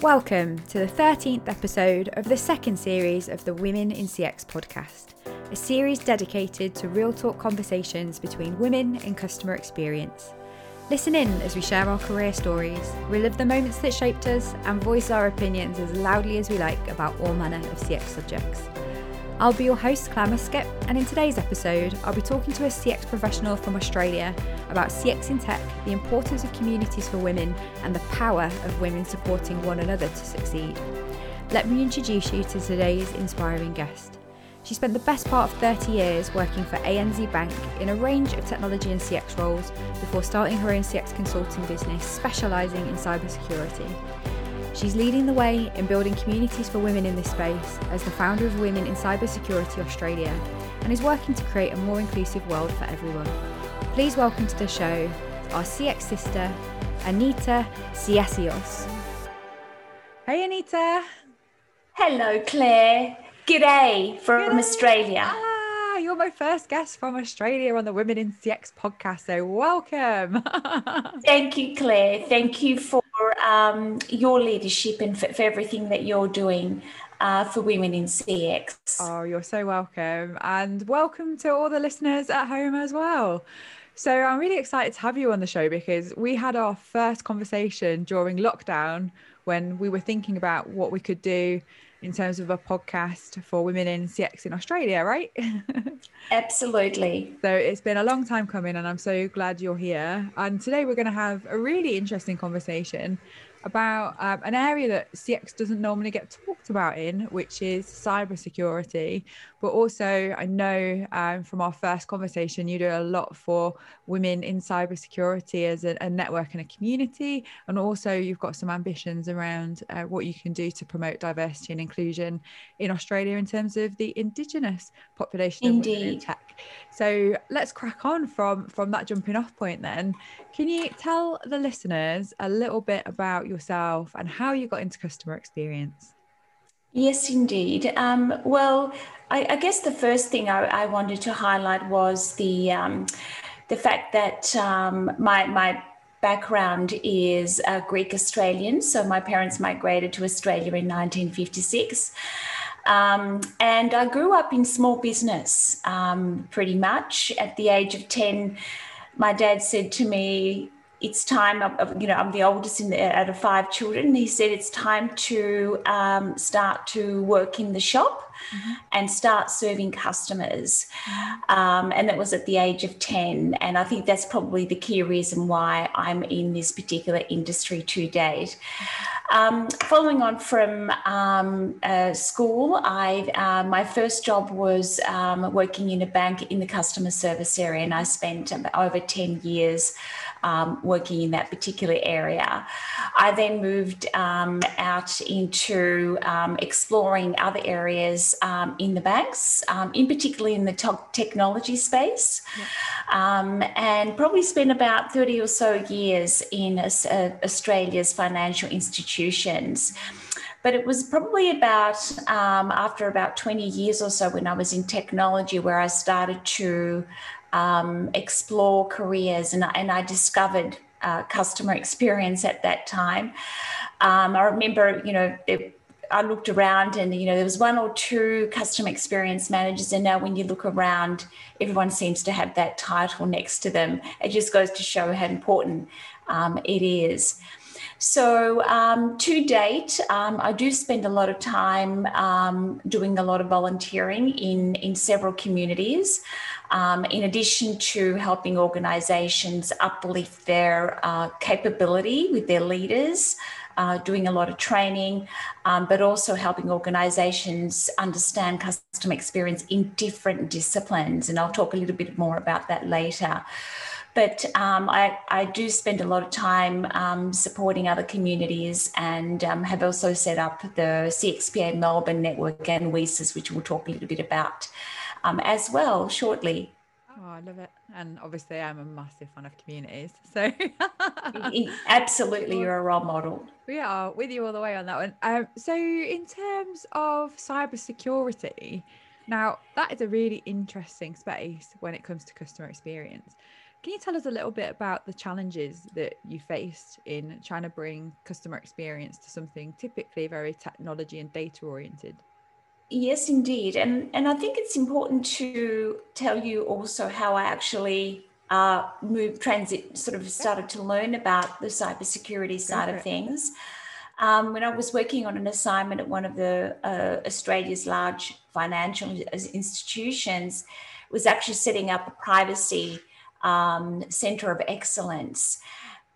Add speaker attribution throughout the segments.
Speaker 1: Welcome to the 13th episode of the second series of the Women in CX podcast, a series dedicated to real talk conversations between women in customer experience. Listen in as we share our career stories, relive the moments that shaped us, and voice our opinions as loudly as we like about all manner of CX subjects. I'll be your host, Claire Muscat, and in today's episode, I'll be talking to a CX professional from Australia about CX in tech, the importance of communities for women, and the power of women supporting one another to succeed. Let me introduce you to today's inspiring guest. She spent the best part of 30 years working for ANZ Bank in a range of technology and CX roles before starting her own CX consulting business specialising in cybersecurity. She's leading the way in building communities for women in this space as the founder of Women in Cybersecurity Australia and is working to create a more inclusive world for everyone. Please welcome to the show our CX sister, Anita Siassios. Hey, Anita.
Speaker 2: Hello, Claire. G'day from
Speaker 1: G'day.
Speaker 2: Australia.
Speaker 1: You're my first guest from Australia on the Women in CX podcast, so welcome.
Speaker 2: Thank you, Claire. Thank you for um, your leadership and for, for everything that you're doing uh, for women in CX.
Speaker 1: Oh, you're so welcome. And welcome to all the listeners at home as well. So, I'm really excited to have you on the show because we had our first conversation during lockdown when we were thinking about what we could do in terms of a podcast for women in CX in Australia, right?
Speaker 2: Absolutely.
Speaker 1: So it's been a long time coming, and I'm so glad you're here. And today we're going to have a really interesting conversation about um, an area that CX doesn't normally get talked about in, which is cybersecurity. But also, I know um, from our first conversation, you do a lot for women in cybersecurity as a, a network and a community. And also, you've got some ambitions around uh, what you can do to promote diversity and inclusion in Australia in terms of the Indigenous population of women in tech. So let's crack on from from that jumping off point then. Can you tell the listeners a little bit about yourself and how you got into customer experience?
Speaker 2: Yes, indeed. Um, well, I, I guess the first thing I, I wanted to highlight was the um, the fact that um, my my background is uh, Greek Australian. So my parents migrated to Australia in 1956. Um, and I grew up in small business um, pretty much. At the age of 10, my dad said to me, it's time, you know, I'm the oldest in the, out of five children. He said, it's time to um, start to work in the shop and start serving customers. Um, and that was at the age of 10. And I think that's probably the key reason why I'm in this particular industry to date. Um, following on from um, uh, school, I uh, my first job was um, working in a bank in the customer service area, and I spent over ten years um, working in that particular area. I then moved um, out into um, exploring other areas um, in the banks, um, in particularly in the technology space, um, and probably spent about 30 or so years in uh, Australia's financial institutions. But it was probably about um, after about 20 years or so when I was in technology where I started to um, explore careers and, I- and I discovered uh, customer experience at that time. Um, I remember, you know, it, I looked around and, you know, there was one or two customer experience managers. And now when you look around, everyone seems to have that title next to them. It just goes to show how important um, it is. So, um, to date, um, I do spend a lot of time um, doing a lot of volunteering in, in several communities, um, in addition to helping organizations uplift their uh, capability with their leaders. Uh, doing a lot of training, um, but also helping organizations understand customer experience in different disciplines. And I'll talk a little bit more about that later. But um, I, I do spend a lot of time um, supporting other communities and um, have also set up the CXPA Melbourne Network and WiCyS, which we'll talk a little bit about um, as well shortly.
Speaker 1: Oh, I love it. And obviously, I'm a massive fan of communities. So
Speaker 2: Absolutely, you're a role model.
Speaker 1: we are with you all the way on that one. Um, so, in terms of cybersecurity, now that is a really interesting space when it comes to customer experience Can you tell us a little bit about the challenges that you faced in trying to bring customer experience to something typically very technology and data oriented?
Speaker 2: Yes, indeed. And, and I think it's important to tell you also how I actually uh, moved, transit, sort of started to learn about the cybersecurity side of things. Um, when I was working on an assignment at one of the uh, Australia's large financial institutions, was actually setting up a privacy um, center of excellence.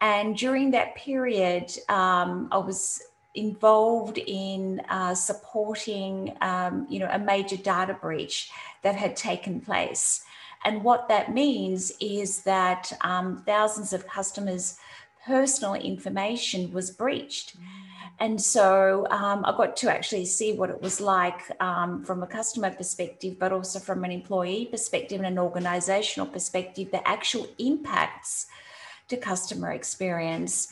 Speaker 2: And during that period, um, I was involved in uh, supporting, um, you know, a major data breach that had taken place. And what that means is that um, thousands of customers' personal information was breached. Mm. And so um, I got to actually see what it was like um, from a customer perspective, but also from an employee perspective and an organizational perspective, the actual impacts to customer experience.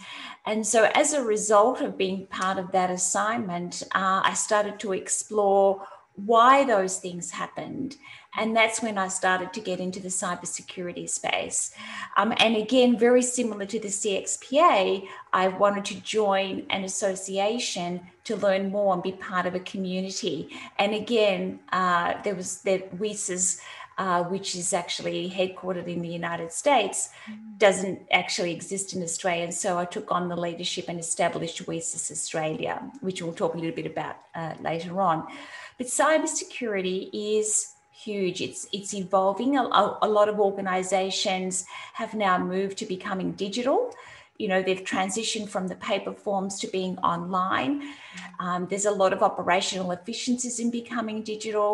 Speaker 2: And so, as a result of being part of that assignment, uh, I started to explore why those things happened. And that's when I started to get into the cybersecurity space. Um, and again, very similar to the CXPA, I wanted to join an association to learn more and be part of a community. And again, uh, there was the WiCyS uh, which is actually headquartered in the United States, doesn't actually exist in Australia. And so I took on the leadership and established WiCyS Australia, which we'll talk a little bit about uh, later on. But cybersecurity is huge. It's it's evolving. A, a, lot of organizations have now moved to becoming digital. You know, they've transitioned from the paper forms to being online. Um, there's a lot of operational efficiencies in becoming digital.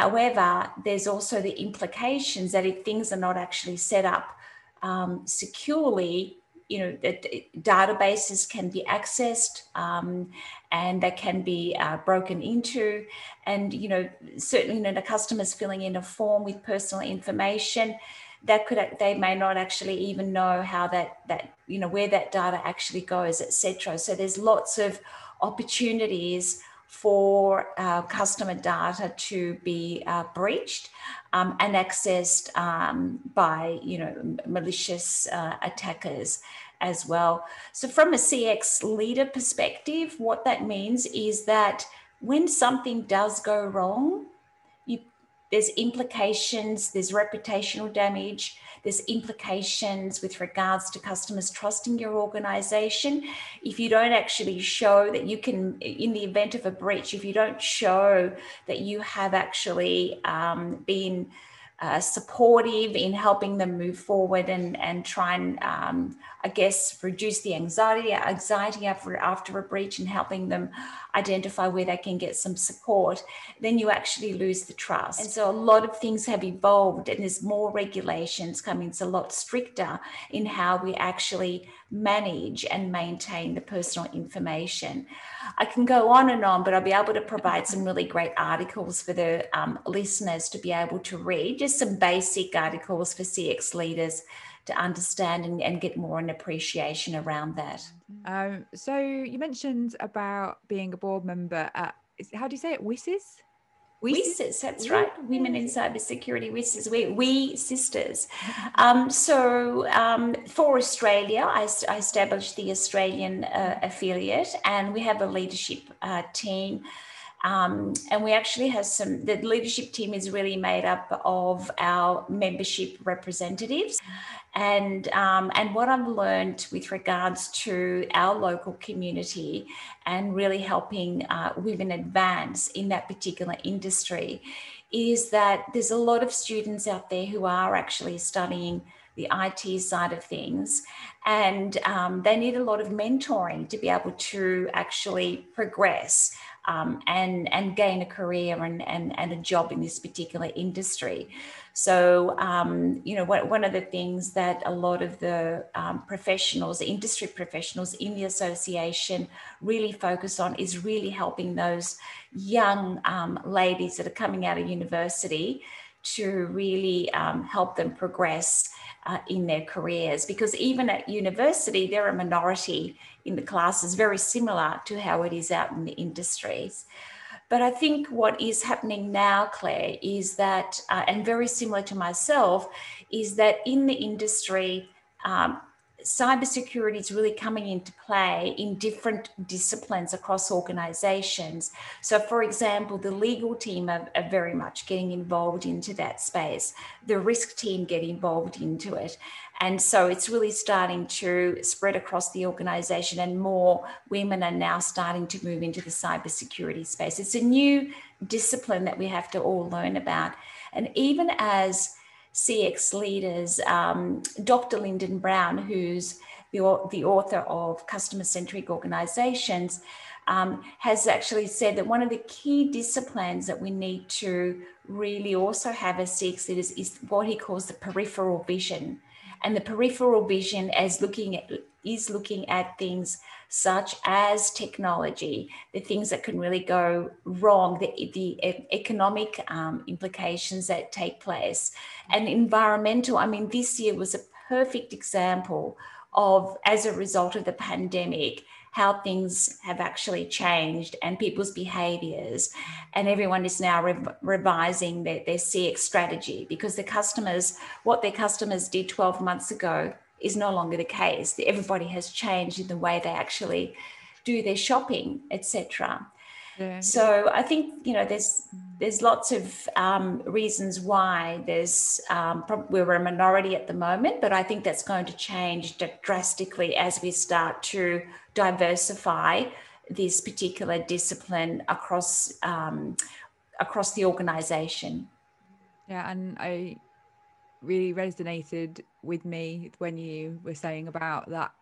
Speaker 2: However, there's also the implications that if things are not actually set up um, securely, you know, that databases can be accessed um, and they can be uh, broken into. And, you know, certainly when a customer's filling in a form with personal information, that could they may not actually even know how that that you know where that data actually goes etc so there's lots of opportunities for uh, customer data to be uh, breached um, and accessed um, by you know malicious uh, attackers as well. So from a CX leader perspective, what that means is that when something does go wrong, there's implications, there's reputational damage, there's implications with regards to customers trusting your organization. If you don't actually show that you can, in the event of a breach, if you don't show that you have actually um, been uh, supportive in helping them move forward and, and try and, um, I guess, reduce the anxiety, anxiety after, after a breach and helping them identify where they can get some support, then you actually lose the trust. And so a lot of things have evolved and there's more regulations coming. It's a lot stricter in how we actually manage and maintain the personal information. I can go on and on, but I'll be able to provide some really great articles for the um, listeners to be able to read, just some basic articles for CX leaders to understand and, and get more an appreciation around that.
Speaker 1: Um, so you mentioned about being a board member at, how do you say it, WiCyS?
Speaker 2: WiCyS, that's right. Women in Cybersecurity WiCyS, we, we sisters. Um, so um, for Australia, I, I, established the Australian uh, affiliate, and we have a leadership uh, team. Um, and we actually have some, the leadership team is really made up of our membership representatives. And, um, and what I've learned with regards to our local community and really helping uh, women advance in that particular industry is that there's a lot of students out there who are actually studying the IT side of things. And um, they need a lot of mentoring to be able to actually progress um, and, and gain a career and, and, and a job in this particular industry. So, um, you know, one, of the things that a lot of the um, professionals, industry professionals in the association really focus on is really helping those young um, ladies that are coming out of university to really um, help them progress uh, in their careers because even at university they're a minority in the classes very similar to how it is out in the industries. But I think what is happening now, Claire, is that, uh, and very similar to myself, is that in the industry, um, cybersecurity is really coming into play in different disciplines across organizations. So, for example, the legal team are, are, very much getting involved into that space, the risk team get involved into it. And so it's really starting to spread across the organization, and more women are now starting to move into the cybersecurity space. It's a new discipline that we have to all learn about. And even as CX leaders, um, Dr. Linden Brown, who's the, the author of Customer Centric Organizations, um, has actually said that one of the key disciplines that we need to really also have as CX leaders is what he calls the peripheral vision. And the peripheral vision as looking at is looking at things such as technology, the things that can really go wrong, the, the economic um, implications that take place, and environmental. I mean, this year was a perfect example of, as a result of the pandemic, how things have actually changed and people's behaviors. And everyone is now re- revising their, their CX strategy because the customers, what their customers did 12 months ago, is no longer the case. Everybody has changed in the way they actually do their shopping, etc. Yeah. So I think you know there's there's lots of um, reasons why there's um, we're a minority at the moment, but I think that's going to change drastically as we start to diversify this particular discipline across um, across the organisation.
Speaker 1: Yeah, and I really resonated with me when you were saying about that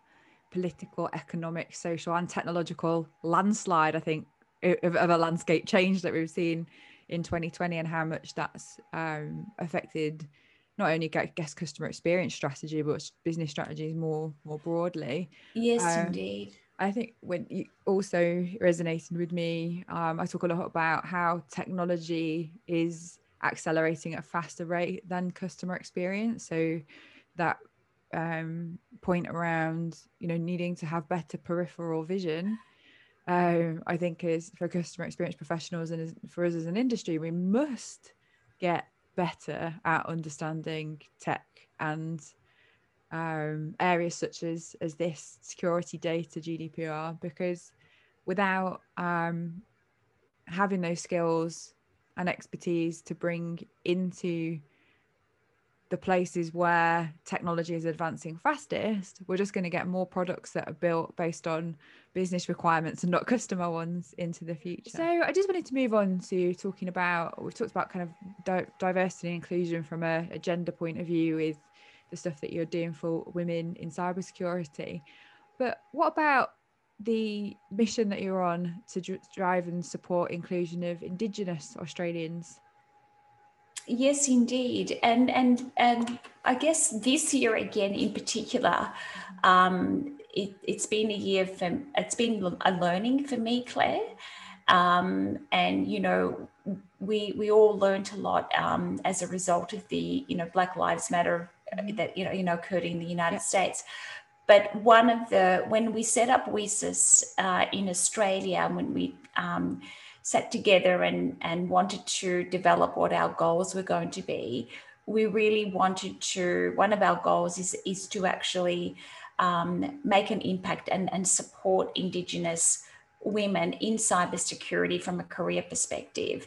Speaker 1: political, economic, social, and technological landslide. I think of, of a landscape change that we've seen in 2020 and how much that's um, affected not only guest customer experience strategy but business strategies more more broadly
Speaker 2: yes um, indeed
Speaker 1: i think when you also resonated with me um, i talk a lot about how technology is accelerating at a faster rate than customer experience. So that um, point around you know needing to have better peripheral vision um, I think is for customer experience professionals and for us as an industry, we must get better at understanding tech and um, areas such as as this security data GDPR because without um, having those skills and expertise to bring into the places where technology is advancing fastest, we're just going to get more products that are built based on business requirements and not customer ones into the future. So I just wanted to move on to talking about we've talked about kind of di- diversity and inclusion from a, a gender point of view with the stuff that you're doing for women in cybersecurity. But what about the mission that you're on to drive and support inclusion of Indigenous Australians?
Speaker 2: Yes, indeed, and and and I guess this year again in particular, um, it, has been a year for it's been a learning for me, Claire, um, and you know we we all learned a lot um, as a result of the you know Black Lives Matter uh, that you know you know occurred in the United. States. But one of the, when we set up WiCyS uh, in Australia, when we um, sat together and, and wanted to develop what our goals were going to be, we really wanted to, one of our goals is, is to actually um, make an impact and, and support Indigenous women in cybersecurity from a career perspective.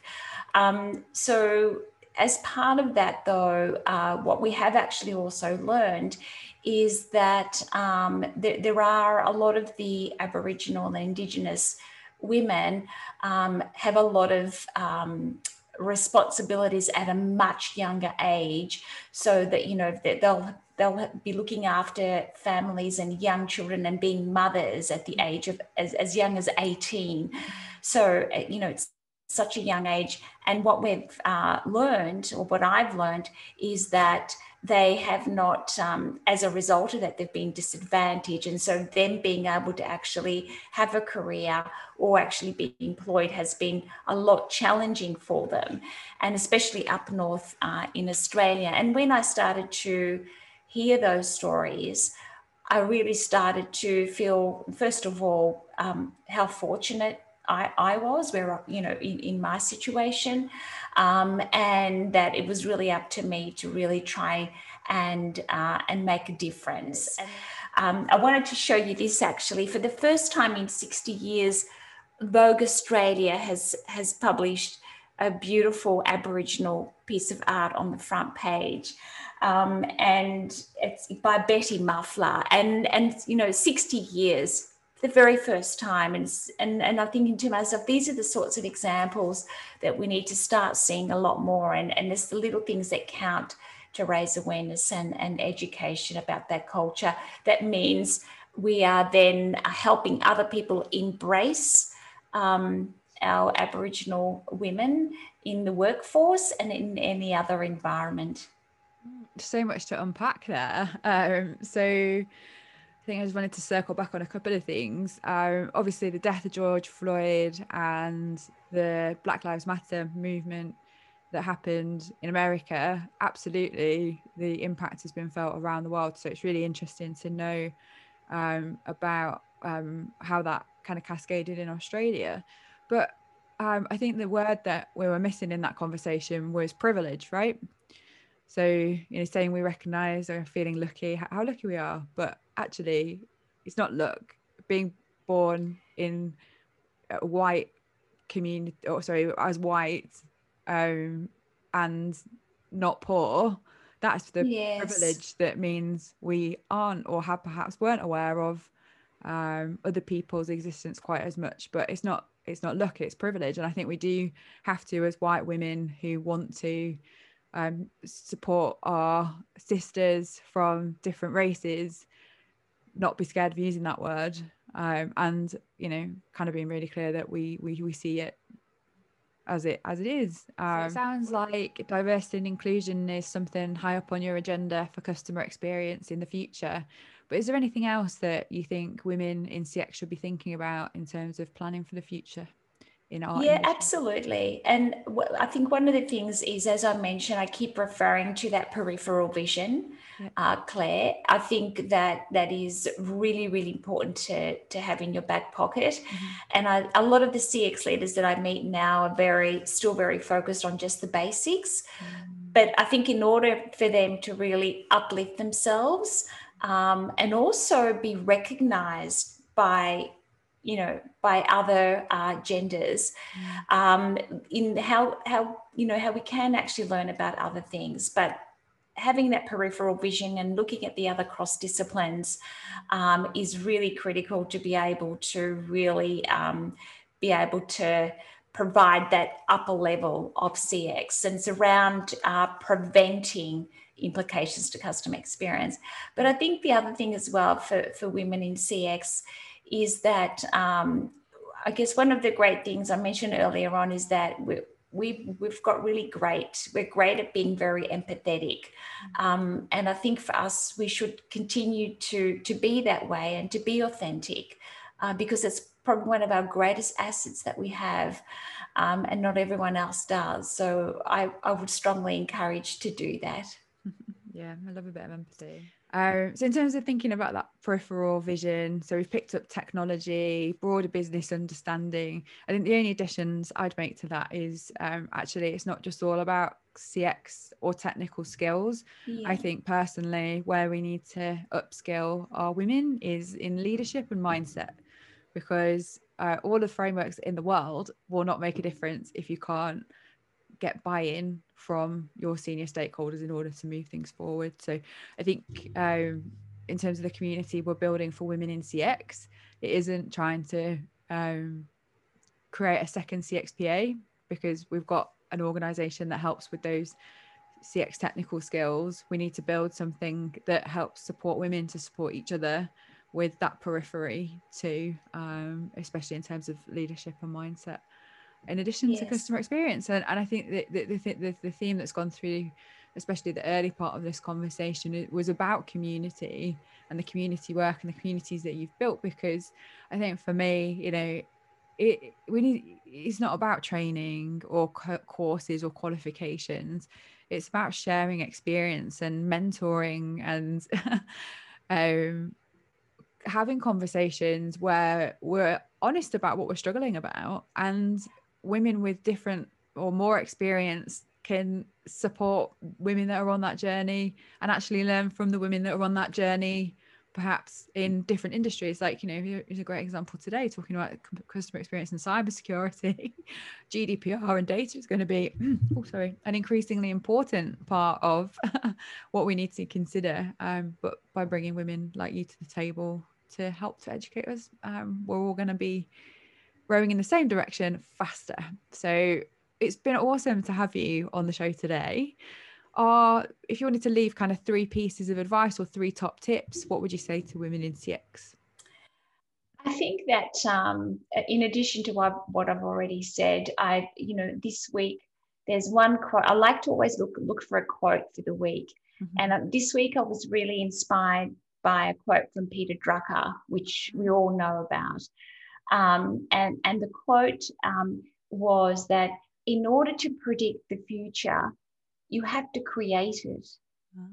Speaker 2: Um, so as part of that, though, uh, what we have actually also learned is that um, there, there, are a lot of the Aboriginal and Indigenous women um, have a lot of um, responsibilities at a much younger age, so that you know they'll they'll be looking after families and young children and being mothers at the age of as, as young as 18 so uh, you know it's such a young age. And what we've uh, learned, or what I've learned, is that they have not, um, as a result of that, they've been disadvantaged. And so, them being able to actually have a career or actually be employed has been a lot challenging for them, and especially up north uh, in Australia. And when I started to hear those stories, I really started to feel, first of all, um, how fortunate I, I was, where, you know, in, in my situation. Um, and that it was really up to me to really try and uh, and make a difference. Um, I wanted to show you this actually. For the first time in 60 years, Vogue Australia has has published a beautiful Aboriginal piece of art on the front page. Um, and it's by Betty Muffler. And, and, you know, 60 years, the very first time. And, and, and I'm thinking to myself, these are the sorts of examples that we need to start seeing a lot more. And, and it's the little things that count to raise awareness and, and education about that culture. That means we are then helping other people embrace um, our Aboriginal women in the workforce and in any other environment.
Speaker 1: So much to unpack there. Um, so I think I just wanted to circle back on a couple of things. Um, obviously, the death of George Floyd and the Black Lives Matter movement that happened in America, absolutely the impact has been felt around the world. So it's really interesting to know um, about um, how that kind of cascaded in Australia. But um, I think the word that we were missing in that conversation was privilege, right? So, you know, saying we recognize or feeling lucky, how lucky we are, but actually, it's not luck. Being born in a white community, or sorry, as white um, and not poor, that's the yes. privilege that means we aren't or have perhaps weren't aware of um, other people's existence quite as much. But it's not it's not luck it's privilege and i think we do have to as white women who want to um, support our sisters from different races not be scared of using that word. Um, and you know kind of being really clear that we we, we see it as it as it is. Um, so it sounds like diversity and inclusion is something high up on your agenda for customer experience in the future. But is there anything else that you think women in CX should be thinking about in terms of planning for the future? In our
Speaker 2: yeah, industry? absolutely. And I think one of the things is, as I mentioned, I keep referring to that peripheral vision, yeah. uh, Claire. I think that that is really, really important to, to have in your back pocket. Mm-hmm. And I, a lot of the CX leaders that I meet now are very, still very focused on just the basics. Mm-hmm. But I think in order for them to really uplift themselves, um, and also be recognized by you know by other uh, genders mm. um, in how how you know how we can actually learn about other things but having that peripheral vision and looking at the other cross disciplines um, is really critical to be able to really um, be able to provide that upper level of cx and it's around uh, preventing implications to customer experience. But I think the other thing as well for, for women in CX is that um, I guess one of the great things I mentioned earlier on is that we, we, we've got really great, we're great at being very empathetic. Um, and I think for us, we should continue to, to be that way and to be authentic uh, because it's probably one of our greatest assets that we have. Um, and not everyone else does. So I, I would strongly encourage to do that.
Speaker 1: Yeah, I love a bit of empathy. Um, so, in terms of thinking about that peripheral vision, so we've picked up technology, broader business understanding. I think the only additions I'd make to that is um, actually it's not just all about CX or technical skills. Yeah. I think personally, where we need to upskill our women is in leadership and mindset, because uh, all the frameworks in the world will not make a difference if you can't get buy-in from your senior stakeholders in order to move things forward. So I think um, in terms of the community we're building for women in CX, it isn't trying to um, create a second CXPA because we've got an organization that helps with those CX technical skills. We need to build something that helps support women to support each other with that periphery too, um, especially in terms of leadership and mindset in addition yes. to customer experience and, and i think the the, the, the theme that's gone through especially the early part of this conversation was about community and the community work and the communities that you've built because i think for me you know it we need it's not about training or co- courses or qualifications it's about sharing experience and mentoring and um having conversations where we're honest about what we're struggling about and women with different or more experience can support women that are on that journey and actually learn from the women that are on that journey perhaps in different industries. Like you know here's a great example today talking about customer experience and cybersecurity. Gdpr and data is going to be oh sorry an increasingly important part of what we need to consider um, but by bringing women like you to the table to help to educate us um, we're all going to be rowing in the same direction faster so it's been awesome to have you on the show today are if you wanted to leave kind of three pieces of advice or three top tips what would you say to women in cx
Speaker 2: I think that um, in addition to what, what I've already said, I, you know, this week there's one quote. I like to always look look for a quote for the week, mm-hmm. and uh, this week I was really inspired by a quote from Peter Drucker, which we all know about, um, and and the quote um, was that in order to predict the future, you have to create it. Oh.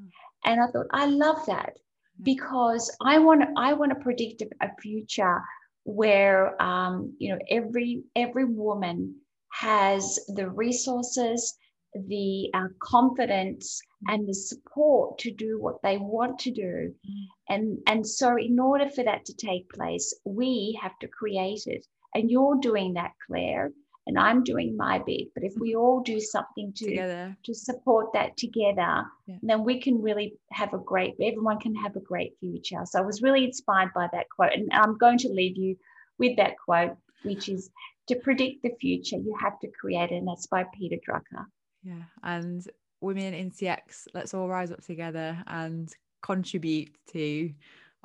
Speaker 2: And I thought, I love that because I want I want to predict a, future where um, you know every every woman has the resources, the uh, confidence. And the support to do what they want to do. Mm. And and so in order for that to take place, we have to create it. And you're doing that, Claire and I'm doing my bit. But if we all do something to together. to support that together, yeah. then we can really have a great. Everyone can have a great future. So I was really inspired by that quote, and I'm going to leave you with that quote, which is to predict the future, you have to create it, and that's by Peter Drucker.
Speaker 1: Yeah, and women in CX, let's all rise up together and contribute to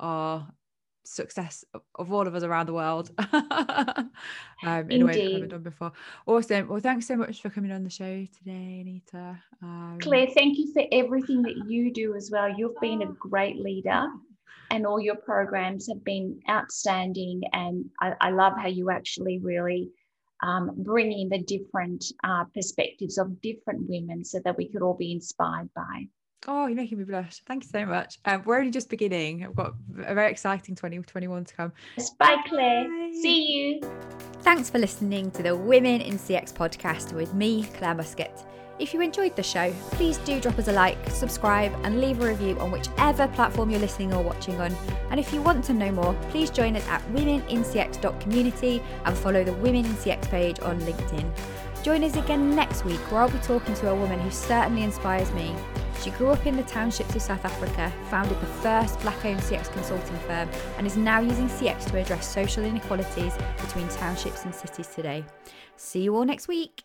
Speaker 1: our success of all of us around the world um, in a way that we haven't done before. Awesome. Well, thanks so much for coming on the show today, Anita.
Speaker 2: Um, Claire, thank you for everything that you do as well. You've been a great leader and all your programs have been outstanding. And I, I love how you actually really um, bring in the different uh, perspectives of different women so that we could all be inspired by.
Speaker 1: Oh, you're making me blush. Thank you so much. Um, we're only just beginning. I've got a very exciting 2021 to come.
Speaker 2: Bye, Claire. Bye. See you.
Speaker 1: Thanks for listening to the Women in CX podcast with me, Claire Muscat. If you enjoyed the show, please do drop us a like, subscribe, and leave a review on whichever platform you're listening or watching on. And if you want to know more, please join us at womenincx.community and follow the Women in CX page on LinkedIn. Join us again next week where I'll be talking to a woman who certainly inspires me. She grew up in the townships of South Africa, founded the first black owned CX consulting firm, and is now using CX to address social inequalities between townships and cities today. See you all next week.